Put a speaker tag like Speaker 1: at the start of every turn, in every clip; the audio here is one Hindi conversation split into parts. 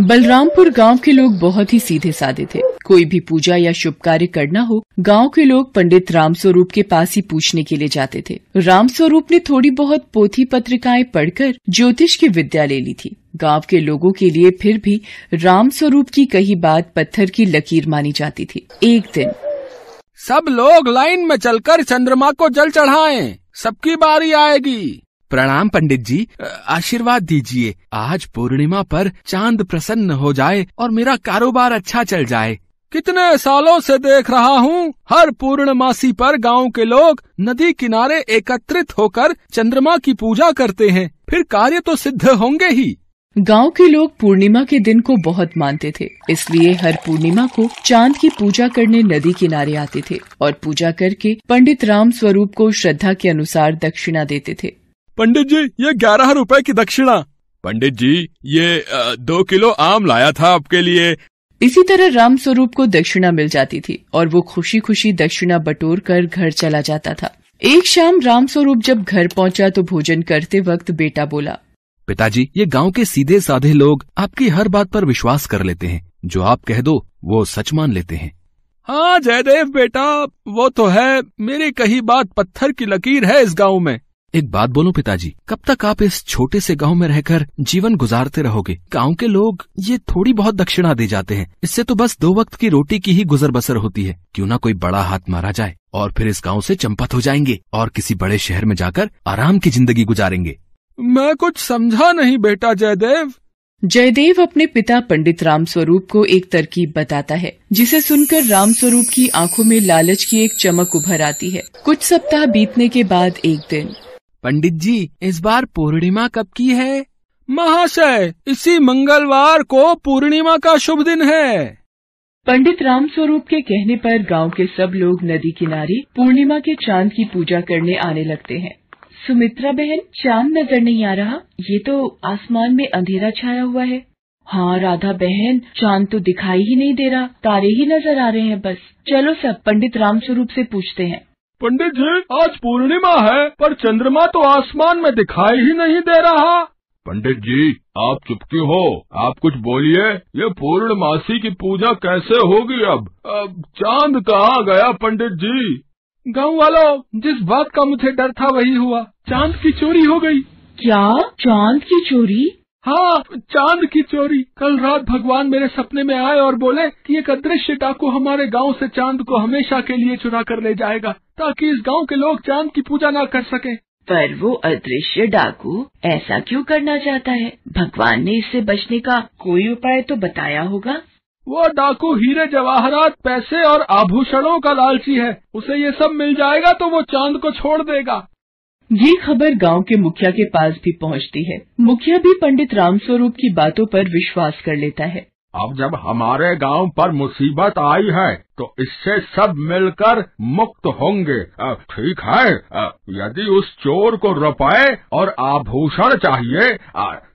Speaker 1: बलरामपुर गाँव के लोग बहुत ही सीधे साधे थे। कोई भी पूजा या शुभ कार्य करना हो, गाँव के लोग पंडित रामस्वरूप के पास ही पूछने के लिए जाते थे। रामस्वरूप ने थोड़ी बहुत पोथी पत्रिकाएँ पढ़कर ज्योतिष की विद्या ले ली थी। गाँव के लोगों के लिए फिर भी रामस्वरूप की कही बात पत्थर की लकीर मानी जाती थी। एक दिन।
Speaker 2: सब लोग लाइन में चलकर चंद्रमा को जल चढ़ाएँ। सबकी बारी आएगी। प्रणाम पंडित जी आशीर्वाद दीजिए। आज पूर्णिमा पर चाँद प्रसन्न हो जाए और मेरा कारोबार अच्छा चल जाए। कितने सालों से देख रहा हूँ, हर पूर्णमासी पर गाँव के लोग नदी किनारे एकत्रित होकर चंद्रमा की पूजा करते हैं। फिर कार्य तो सिद्ध होंगे ही।
Speaker 1: गाँव के लोग पूर्णिमा के दिन को बहुत मानते थे, इसलिए हर पूर्णिमा को चाँद की पूजा करने नदी किनारे आते थे और पूजा करके पंडित राम स्वरूप को श्रद्धा के अनुसार दक्षिणा देते थे।
Speaker 2: पंडित जी ये ग्यारह रुपए की दक्षिणा। पंडित जी ये आ, दो किलो आम लाया था आपके लिए।
Speaker 1: इसी तरह राम स्वरूप को दक्षिणा मिल जाती थी और वो खुशी खुशी दक्षिणा बटोर कर घर चला जाता था। एक शाम राम स्वरूप जब घर पहुँचा तो भोजन करते वक्त बेटा बोला
Speaker 3: पिताजी ये गाँव के सीधे साधे लोग आपकी हर बात पर विश्वास कर लेते हैं। जो आप कह दो वो सच मान लेते हैं।
Speaker 2: हाँ जयदेव बेटा वो तो है। मेरी कही बात पत्थर की लकीर है इस गाँव में।
Speaker 3: एक बात बोलो पिताजी, कब तक आप इस छोटे से गाँव में रहकर जीवन गुजारते रहोगे? गाँव के लोग ये थोड़ी बहुत दक्षिणा दे जाते हैं। इससे तो बस दो वक्त की रोटी की ही गुजर बसर होती है। क्यों ना कोई बड़ा हाथ मारा जाए और फिर इस गाँव से चंपत हो जाएँगे और किसी बड़े शहर में जाकर आराम की ज़िंदगी गुजारेंगे।
Speaker 2: मैं कुछ समझा नहीं बेटा जयदेव।
Speaker 1: जयदेव अपने पिता पंडित राम स्वरूप को एक तरकीब बताता है, जिसे सुनकर राम स्वरूप की आँखों में लालच की एक चमक उभर आती है। कुछ सप्ताह बीतने के बाद एक दिन
Speaker 2: पंडित जी इस बार पूर्णिमा कब की है? महाशय इसी मंगलवार को पूर्णिमा का शुभ दिन है।
Speaker 1: पंडित राम स्वरूप के कहने पर गाँव के सब लोग नदी किनारे पूर्णिमा के चाँद की पूजा करने आने लगते हैं। सुमित्रा बहन चाँद नज़र नहीं आ रहा ये तो आसमान में अंधेरा छाया हुआ है। हाँ राधा बहन चाँद तो दिखाई ही नहीं दे रहा तारे ही नज़र आ रहे हैं बस। चलो सब पंडित राम स्वरूप से पूछते हैं।
Speaker 2: पंडित जी आज पूर्णिमा है पर चंद्रमा तो आसमान में दिखाई ही नहीं दे रहा।
Speaker 4: पंडित जी आप चुप क्यों हो? आप कुछ बोलिए ये पूर्णमासी की पूजा कैसे होगी अब? अब चाँद कहाँ गया पंडित जी।
Speaker 2: गाँव वालों जिस बात का मुझे डर था वही हुआ। चाँद की चोरी हो गई।
Speaker 1: क्या? चाँद की चोरी?
Speaker 2: हाँ चाँद की चोरी। कल रात भगवान मेरे सपने में आए और बोले कि एक अदृश्य डाकू हमारे गाँव से चाँद को हमेशा के लिए चुरा कर ले जाएगा ताकि इस गाँव के लोग चाँद की पूजा ना कर सके।
Speaker 1: पर वो अदृश्य डाकू ऐसा क्यों करना चाहता है? भगवान ने इससे बचने का कोई उपाय तो बताया होगा?
Speaker 2: वो डाकू हीरे जवाहरात पैसे और आभूषणों का लालची है। उसे ये सब मिल जाएगा तो वो चाँद को छोड़ देगा।
Speaker 1: ये खबर गाँव के मुखिया के पास भी पहुँचती है। मुखिया भी पंडित रामस्वरूप की बातों पर विश्वास कर लेता है।
Speaker 4: अब जब हमारे गाँव पर मुसीबत आई है तो इससे सब मिलकर मुक्त होंगे। ठीक है। यदि उस चोर को रुपए और आभूषण चाहिए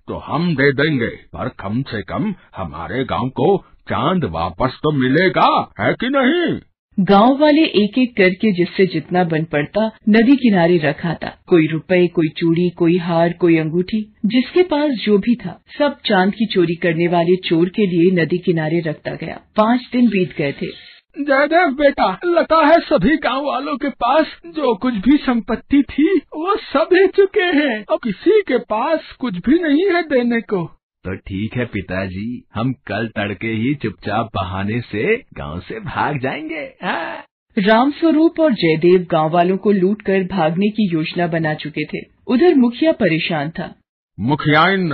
Speaker 4: तो हम दे देंगे। पर कम से कम हमारे गाँव को चाँद वापस तो मिलेगा, है कि नहीं?
Speaker 1: गाँव वाले एक एक करके जिससे जितना बन पड़ता, नदी किनारे रखा था। कोई रुपए, कोई चूड़ी, कोई हार, कोई अंगूठी, जिसके पास जो भी था, सब चाँद की चोरी करने वाले चोर के लिए नदी किनारे रखता गया। पाँच दिन बीत गए थे।
Speaker 2: जयदेव बेटा लगता है सभी गाँव वालों के पास। जो कुछ भी संपत्ति थी, वो सब दे चुके हैं। अब किसी के पास कुछ भी नहीं है देने को।
Speaker 3: तो ठीक है पिताजी, हम कल तड़के ही चुपचाप बहाने से गाँव से भाग जाएँगे हाँ।
Speaker 1: राम स्वरूप और जयदेव गाँव वालों को लूट कर भागने की योजना बना चुके थे उधर मुखिया परेशान था
Speaker 4: मुखियाइन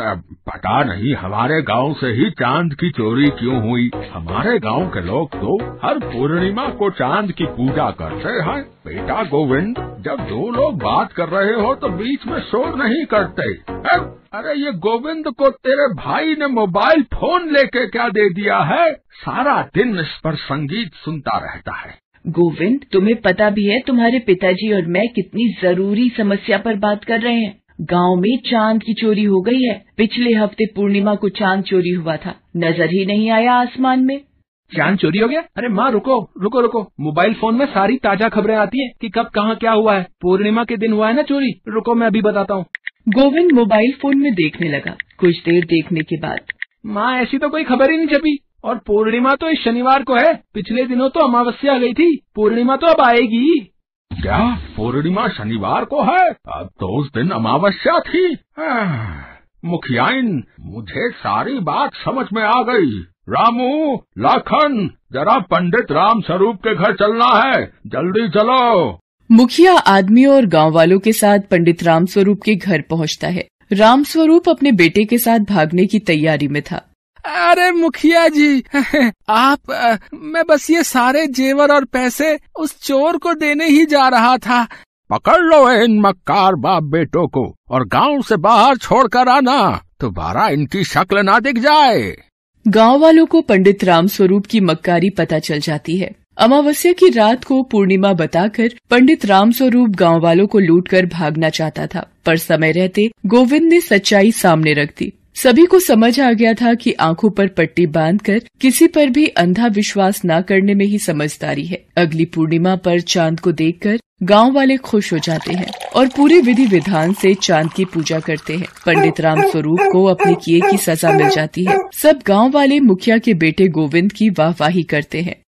Speaker 4: पता नहीं हमारे गाँव से ही चाँद की चोरी क्यों हुई। हमारे गाँव के लोग तो हर पूर्णिमा को चाँद की पूजा करते हैं। बेटा गोविंद, जब दो लोग बात कर रहे हो तो बीच में शोर नहीं करते। अरे ये गोविंद को तेरे भाई ने मोबाइल फ़ोन लेके क्या दे दिया है? सारा दिन इस पर संगीत सुनता रहता है।
Speaker 1: गोविंद, तुम्हें पता भी है तुम्हारे पिताजी और मैं कितनी ज़रूरी समस्या पर बात कर रहे हैं। गाँव में चाँद की चोरी हो गई है। पिछले हफ़्ते पूर्णिमा को चाँद चोरी हुआ था। नज़र ही नहीं आया आसमान में।
Speaker 2: चाँद चोरी हो गया? अरे माँ रुको रुको रुको। मोबाइल फ़ोन में सारी ताज़ा खबरें आती हैं कि कब कहाँ क्या हुआ है। पूर्णिमा के दिन हुआ है ना चोरी? रुको मैं अभी बताता हूँ।
Speaker 1: गोविंद मोबाइल फ़ोन में देखने लगा। कुछ देर देखने के बाद।
Speaker 5: माँ ऐसी तो कोई खबर ही नहीं छपी। और पूर्णिमा तो इस शनिवार को है। पिछले दिनों तो अमावस्या गई थी। पूर्णिमा तो अब आएगी
Speaker 4: क्या? पूर्णिमा शनिवार को है? अब तो उस दिन अमावस्या थी। मुखियाइन, मुझे सारी बात समझ में आ गई। रामू, लाखन, जरा पंडित राम स्वरूप के घर चलना है। जल्दी चलो।
Speaker 1: मुखिया आदमी और गाँव वालों के साथ पंडित राम स्वरूप के घर पहुँचता है। राम स्वरूप अपने बेटे के साथ भागने की तैयारी में था।
Speaker 5: अरे मुखिया जी आप आ, मैं बस ये सारे जेवर और पैसे उस चोर को देने ही जा रहा था।
Speaker 4: पकड़ लो इन मक्कार बाप बेटों को और गाँव से बाहर छोड़कर आना। दोबारा इनकी शक्ल ना दिख जाए।
Speaker 1: गाँव वालों को पंडित राम स्वरूप की मक्कारी पता चल जाती है। अमावस्या की रात को पूर्णिमा बताकर पंडित राम स्वरूप गाँव वालों को लूटकर भागना चाहता था पर समय रहते गोविंद ने सच्चाई सामने रख दी। सभी को समझ आ गया था कि आँखों पर पट्टी बांधकर किसी पर भी अंधा विश्वास न करने में ही समझदारी है। अगली पूर्णिमा पर चाँद को देखकर गाँव वाले खुश हो जाते हैं और पूरे विधि विधान से चाँद की पूजा करते हैं। पंडित राम स्वरूप को अपने किए की सजा मिल जाती है। सब गाँव वाले मुखिया के बेटे गोविंद की वाहवाही करते हैं।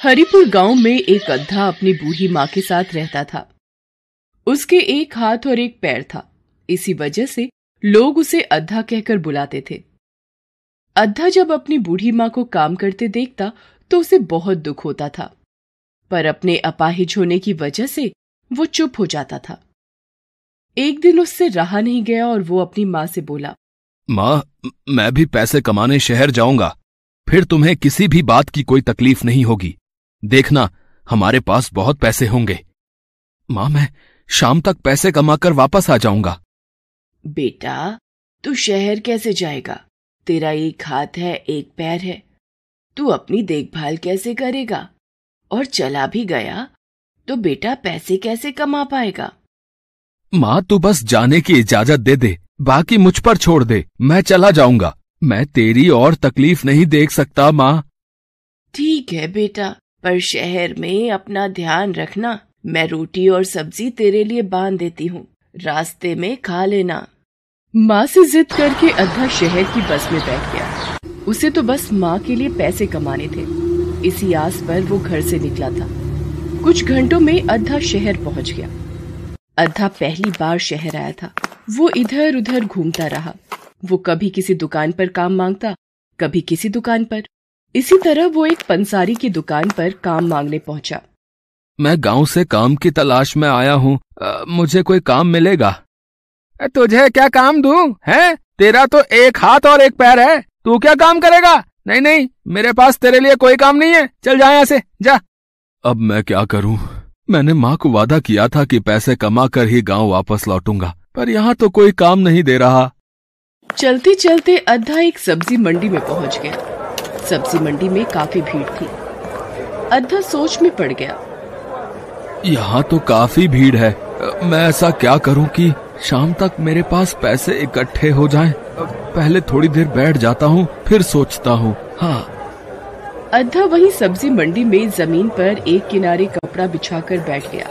Speaker 1: हरिपुर गाँव में एक अद्धा अपनी बूढ़ी माँ के साथ रहता था। उसके एक हाथ और एक पैर था। इसी वजह से लोग उसे अद्धा कहकर बुलाते थे। अद्धा जब अपनी बूढ़ी माँ को काम करते देखता तो उसे बहुत दुख होता था। पर अपने अपाहिज होने की वजह से वो चुप हो जाता था। एक दिन उससे रहा नहीं गया और वो अपनी माँ से बोला,
Speaker 2: माँ, मैं भी पैसे कमाने शहर जाऊँगा। फिर तुम्हें किसी भी बात की कोई तकलीफ़ नहीं होगी। देखना हमारे पास बहुत पैसे होंगे। माँ मैं शाम तक पैसे कमाकर वापस आ जाऊँगा।
Speaker 1: बेटा तू शहर कैसे जाएगा? तेरा एक हाथ है एक पैर है। तू अपनी देखभाल कैसे करेगा? और चला भी गया तो बेटा पैसे कैसे कमा पाएगा?
Speaker 2: माँ तू बस जाने की इजाज़त दे दे बाकी मुझ पर छोड़ दे मैं चला जाऊँगा। मैं तेरी और तकलीफ़ नहीं देख सकता माँ।
Speaker 1: ठीक है बेटा। पर शहर में अपना ध्यान रखना। मैं रोटी और सब्ज़ी तेरे लिए बाँध देती हूँ। रास्ते में खा लेना। माँ से जिद करके अद्धा शहर की बस में बैठ गया। उसे तो बस माँ के लिए पैसे कमाने थे। इसी आस पर वो घर से निकला था। कुछ घंटों में अद्धा शहर पहुँच गया। अद्धा पहली बार शहर आया था। वो इधर उधर घूमता रहा। वो कभी किसी दुकान पर काम माँगता, कभी किसी दुकान पर। इसी तरह वो एक पंसारी की दुकान पर काम मांगने पहुँचा।
Speaker 2: मैं गाँव से काम की तलाश में आया हूँ। मुझे कोई काम मिलेगा?
Speaker 5: तुझे क्या काम दू है? तेरा तो एक हाथ और एक पैर है। तू क्या काम करेगा? नहीं नहीं मेरे पास तेरे लिए कोई काम नहीं है। चल जा यहाँ से जा।
Speaker 2: अब मैं क्या करूँ? मैंने माँ को वादा किया था कि पैसे कमा कर ही गाँव वापस लौटूँगा पर यहाँ तो कोई काम नहीं दे रहा।
Speaker 1: चलते चलते अद्धा एक सब्ज़ी मंडी में पहुँच गया। सब्ज़ी मंडी में काफ़ी भीड़ थी। अद्धा सोच में पड़ गया।
Speaker 2: यहाँ तो काफ़ी भीड़ है। मैं ऐसा क्या करूँ कि शाम तक मेरे पास पैसे इकट्ठे हो जाएँ। पहले थोड़ी देर बैठ जाता हूँ फिर सोचता हूँ। हाँ।
Speaker 1: अद्धा वही सब्ज़ी मंडी में ज़मीन पर एक किनारे कपड़ा बिछाकर बैठ गया।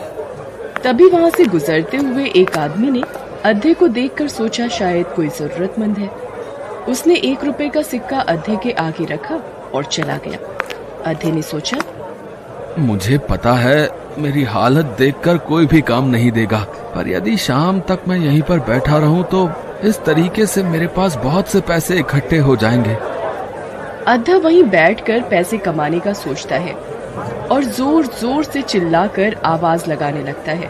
Speaker 1: तभी वहाँ से गुजरते हुए एक आदमी ने अद्धे को देखकर सोचा शायद कोई जरूरतमंद है। उसने एक रुपए का सिक्का अधे के आगे रखा और चला गया। अधे ने सोचा
Speaker 2: मुझे पता है मेरी हालत देखकर कोई भी काम नहीं देगा पर यदि शाम तक मैं यहीं पर बैठा रहूँ तो इस तरीके से मेरे पास बहुत से पैसे इकट्ठे हो जाएँगे।
Speaker 1: अद्धा वहीं बैठकर पैसे कमाने का सोचता है और ज़ोर ज़ोर से चिल्लाकर आवाज़ लगाने लगता है।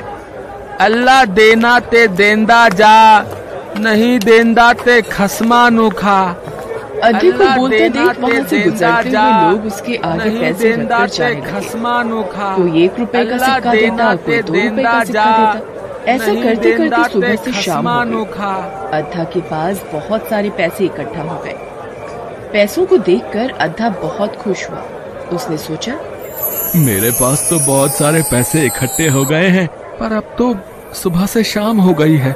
Speaker 5: अल्लाह देना ते देंदा जा। नहीं देंदा ते खसमा नोखा।
Speaker 1: अधिक को बोलते देख वहाँ से गुजरते हुए लोग उसके आगे पैसे रखकर जाने लगे। कोई एक रुपए का सिक्का देता कोई दो रुपए का सिक्का देता। ऐसा करते करते सुबह से शाम हो गई। अद्धा के पास बहुत सारे पैसे इकट्ठा हो गए। पैसों को देखकर अद्धा बहुत खुश हुआ। उसने सोचा
Speaker 2: मेरे पास तो बहुत सारे पैसे इकट्ठे हो गए हैं पर अब तो सुबह से शाम हो गई है।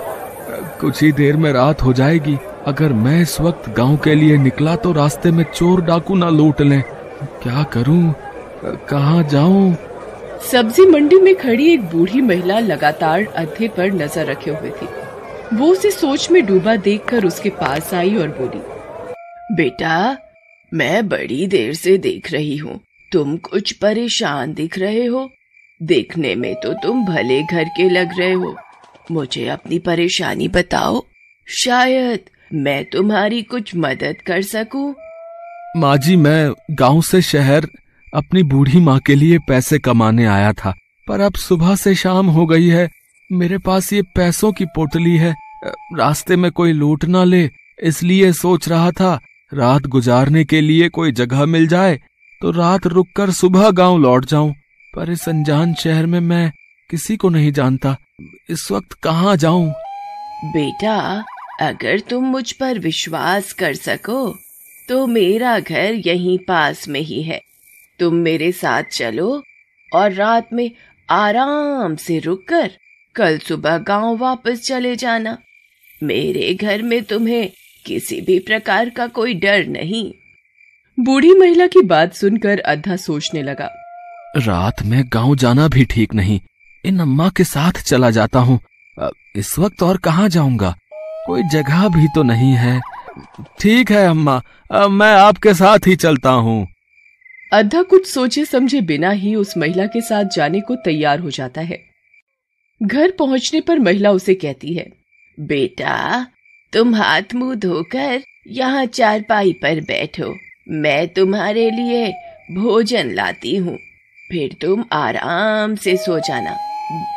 Speaker 2: कुछ ही देर में रात हो जाएगी। अगर मैं इस वक्त गाँव के लिए निकला तो रास्ते में चोर डाकू ना लूट लें। क्या करूँ? कहाँ जाऊँ?
Speaker 1: सब्ज़ी मंडी में खड़ी एक बूढ़ी महिला लगातार अधे पर नज़र रखे हुए थी। वो उसे सोच में डूबा देखकर उसके पास आई और बोली, बेटा, मैं बड़ी देर से देख रही हूँ। तुम कुछ परेशान दिख रहे हो। देखने में तो तुम भले घर के लग रहे हो। मुझे अपनी परेशानी बताओ। शायद मैं तुम्हारी कुछ मदद कर सकूँ।
Speaker 2: माँ जी मैं गाँव से शहर अपनी बूढ़ी माँ के लिए पैसे कमाने आया था, पर अब सुबह से शाम हो गई है। मेरे पास ये पैसों की पोटली है। रास्ते में कोई लूट ना ले, इसलिए सोच रहा था, रात गुजारने के लिए कोई जगह मिल जाए तो रात रुककर सुबह गाँव लौट जाऊँ, पर इस अनजान शहर में मैं किसी को नहीं जानता। इस वक्त कहाँ जाऊँ?
Speaker 1: बेटा अगर तुम मुझ पर विश्वास कर सको तो मेरा घर यहीं पास में ही है। तुम मेरे साथ चलो और रात में आराम से रुककर कल सुबह गाँव वापस चले जाना। मेरे घर में तुम्हें किसी भी प्रकार का कोई डर नहीं। बूढ़ी महिला की बात सुनकर अद्धा सोचने लगा।
Speaker 2: रात में गाँव जाना भी ठीक नहीं। इन अम्मा के साथ चला जाता हूँ। इस वक्त और कहाँ जाऊँगा? कोई जगह भी तो नहीं है। ठीक है अम्मा मैं आपके साथ ही चलता हूँ।
Speaker 1: अद्धा कुछ सोचे समझे बिना ही उस महिला के साथ जाने को तैयार हो जाता है। घर पहुँचने पर महिला उसे कहती है, बेटा, तुम हाथ मुँह धोकर यहाँ चारपाई पर बैठो। मैं तुम्हारे लिए भोजन लाती हूँ। फिर तुम आराम से सो जाना।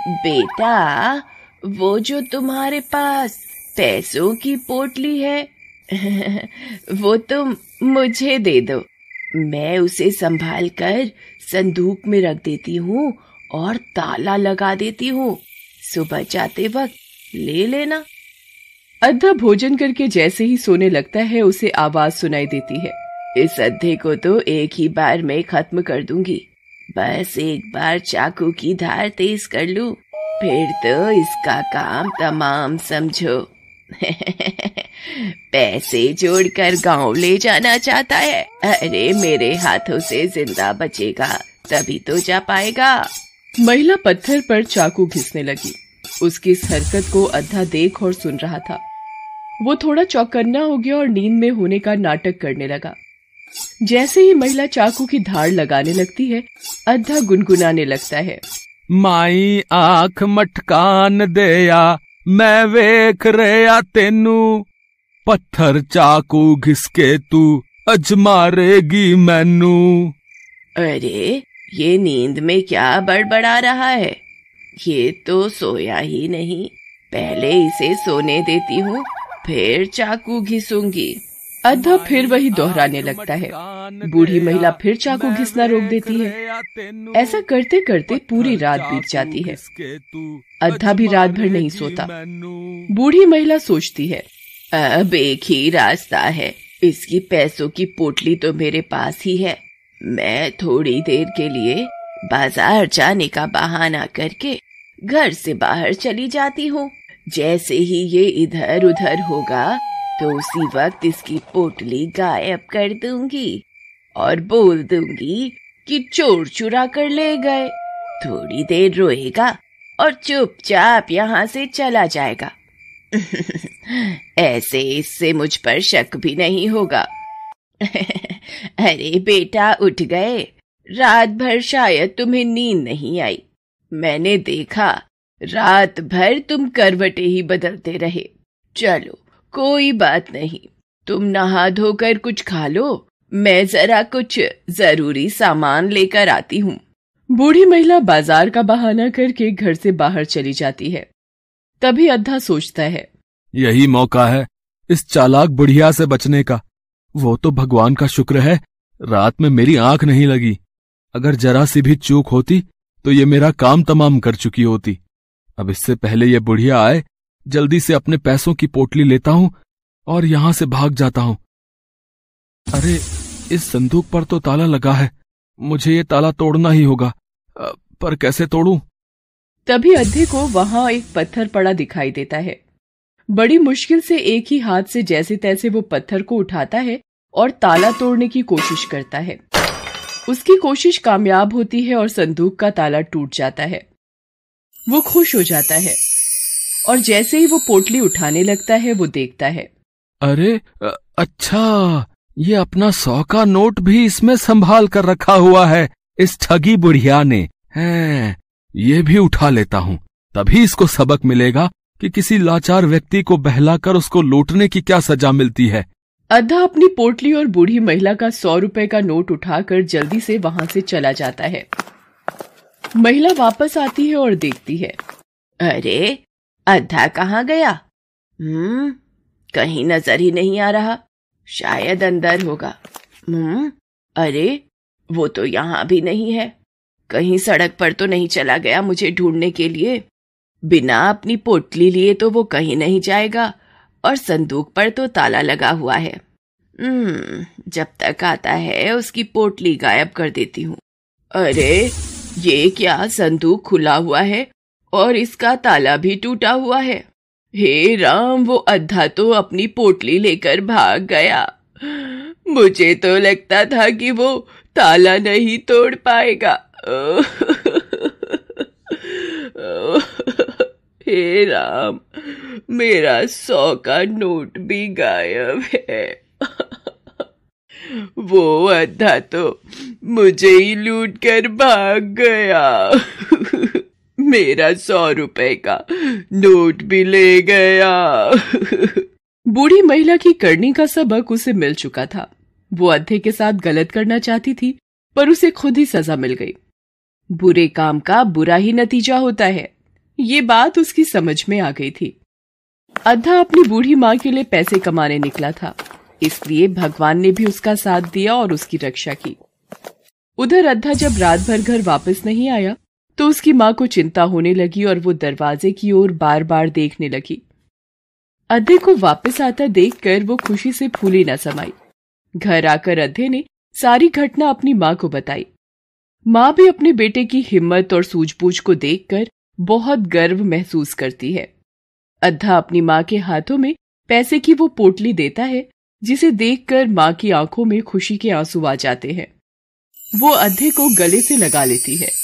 Speaker 1: बेटा वो जो तुम्हारे पास पैसों की पोटली है वो तुम मुझे दे दो। मैं उसे संभाल कर संदूक में रख देती हूँ और ताला लगा देती हूँ। सुबह जाते वक्त ले लेना। अद्धा भोजन करके जैसे ही सोने लगता है उसे आवाज़ सुनाई देती है। इस अद्धे को तो एक ही बार में खत्म कर दूँगी। बस एक बार चाकू की धार तेज कर लू, फिर तो इसका काम तमाम समझो। पैसे जोड़कर गाँव ले जाना चाहता है। अरे, मेरे हाथों से ज़िंदा बचेगा, तभी तो जा पाएगा। महिला पत्थर पर चाकू घिसने लगी। उसकी इस हरकत को अद्धा देख और सुन रहा था। वो थोड़ा चौकन्ना हो गया और नींद में होने का नाटक करने लगा। जैसे ही महिला चाकू की धार लगाने लगती है अद्धा गुनगुनाने लगता है।
Speaker 2: माई आँख मटकान दया मैं वेख रहा तेनू। पत्थर चाकू घिसके तू अजमारेगी मैनू।
Speaker 1: अरे ये नींद में क्या बड़बड़ा रहा है? ये तो सोया ही नहीं। पहले इसे सोने देती हूँ फिर चाकू घिसूँगी। अद्धा फिर वही दोहराने लगता है। बूढ़ी महिला फिर चाकू घिसना रोक देती है। ऐसा करते करते पूरी रात बीत जाती है। अद्धा भी रात भर नहीं सोता। बूढ़ी महिला सोचती है, अब एक ही रास्ता है। इसकी पैसों की पोटली तो मेरे पास ही है। मैं थोड़ी देर के लिए बाज़ार जाने का बहाना करके घर से बाहर चली जाती हूँ। जैसे ही ये इधर उधर होगा तो उसी वक्त इसकी पोटली गायब कर दूँगी और बोल दूँगी कि चोर चुरा कर ले गए। थोड़ी देर रोएगा और चुपचाप यहाँ से चला जाएगा। ऐसे इससे मुझ पर शक भी नहीं होगा। अरे बेटा, उठ गए। रात भर शायद तुम्हें नींद नहीं आई। मैंने देखा, रात भर तुम करवटे ही बदलते रहे। चलो कोई बात नहीं। तुम नहा धोकर कुछ खा लो। मैं जरा कुछ ज़रूरी सामान लेकर आती हूँ। बूढ़ी महिला बाज़ार का बहाना करके घर से बाहर चली जाती है। तभी अद्धा सोचता है।
Speaker 2: यही मौका है इस चालाक बुढ़िया से बचने का। वो तो भगवान का शुक्र है, रात में मेरी आँख नहीं लगी। अगर जरा सी भी चूक होती तो ये मेरा काम तमाम कर चुकी होती। अब इससे पहले ये बुढ़िया आए जल्दी से अपने पैसों की पोटली लेता हूँ और यहाँ से भाग जाता हूँ। अरे, इस संदूक पर तो ताला लगा है। मुझे ये ताला तोड़ना ही होगा। पर कैसे तोड़ू?
Speaker 1: तभी अद्धे को वहाँ एक पत्थर पड़ा दिखाई देता है। बड़ी मुश्किल से एक ही हाथ से जैसे तैसे वो पत्थर को उठाता है और ताला तोड़ने की कोशिश करता है। उसकी कोशिश कामयाब होती है और संदूक का ताला टूट जाता है। वो खुश हो जाता है। और जैसे ही वो पोटली उठाने लगता है वो देखता है।
Speaker 2: अरे अच्छा ये अपना सौ का नोट भी इसमें संभाल कर रखा हुआ है इस ठगी बुढ़िया ने। है ये भी उठा लेता हूँ। तभी इसको सबक मिलेगा कि किसी लाचार व्यक्ति को बहलाकर उसको लूटने की क्या सजा मिलती है।
Speaker 1: अद्धा अपनी पोटली और बूढ़ी महिला का सौ रुपए का नोट उठाकर जल्दी से वहाँ से चला जाता है। महिला वापस आती है और देखती है। अरे अद्धा कहाँ गया? हम्म कहीं नज़र ही नहीं आ रहा। शायद अंदर होगा। हम्म अरे, वो तो यहाँ भी नहीं है। कहीं सड़क पर तो नहीं चला गया मुझे ढूँढने के लिए। बिना अपनी पोटली लिए तो वो कहीं नहीं जाएगा, और संदूक पर तो ताला लगा हुआ है। हम्म जब तक आता है उसकी पोटली गायब कर देती हूँ। अरे, ये क्या संदूक खुला हुआ है? और इसका ताला भी टूटा हुआ है। हे राम, वो अद्धा तो अपनी पोटली लेकर भाग गया। मुझे तो लगता था कि वो ताला नहीं तोड़ पाएगा। हे राम, मेरा सौ का नोट भी गायब है। वो अद्धा तो मुझे ही लूट कर भाग गया। मेरा सौ रुपए का नोट भी ले गया। बूढ़ी महिला की करनी का सबक उसे मिल चुका था। वो अद्धे के साथ गलत करना चाहती थी, पर उसे खुद ही सजा मिल गई। बुरे काम का बुरा ही नतीजा होता है। ये बात उसकी समझ में आ गई थी। अद्धा अपनी बूढ़ी माँ के लिए पैसे कमाने निकला था। इसलिए भगवान ने भी उसका साथ दिया और उसकी रक्षा की। उधर अद्धा जब रात भर घर वापस नहीं आया तो उसकी माँ को चिंता होने लगी और वो दरवाजे की ओर बार बार देखने लगी। अद्धे को वापस आता देखकर वो खुशी से फूली न समाई। घर आकर अद्धे ने सारी घटना अपनी माँ को बताई। माँ भी अपने बेटे की हिम्मत और सूझबूझ को देखकर बहुत गर्व महसूस करती है। अद्धा अपनी माँ के हाथों में पैसे की वो पोटली देता है, जिसे देखकर माँ की आँखों में खुशी के आँसू आ जाते हैं। वो अद्धे को गले से लगा लेती है।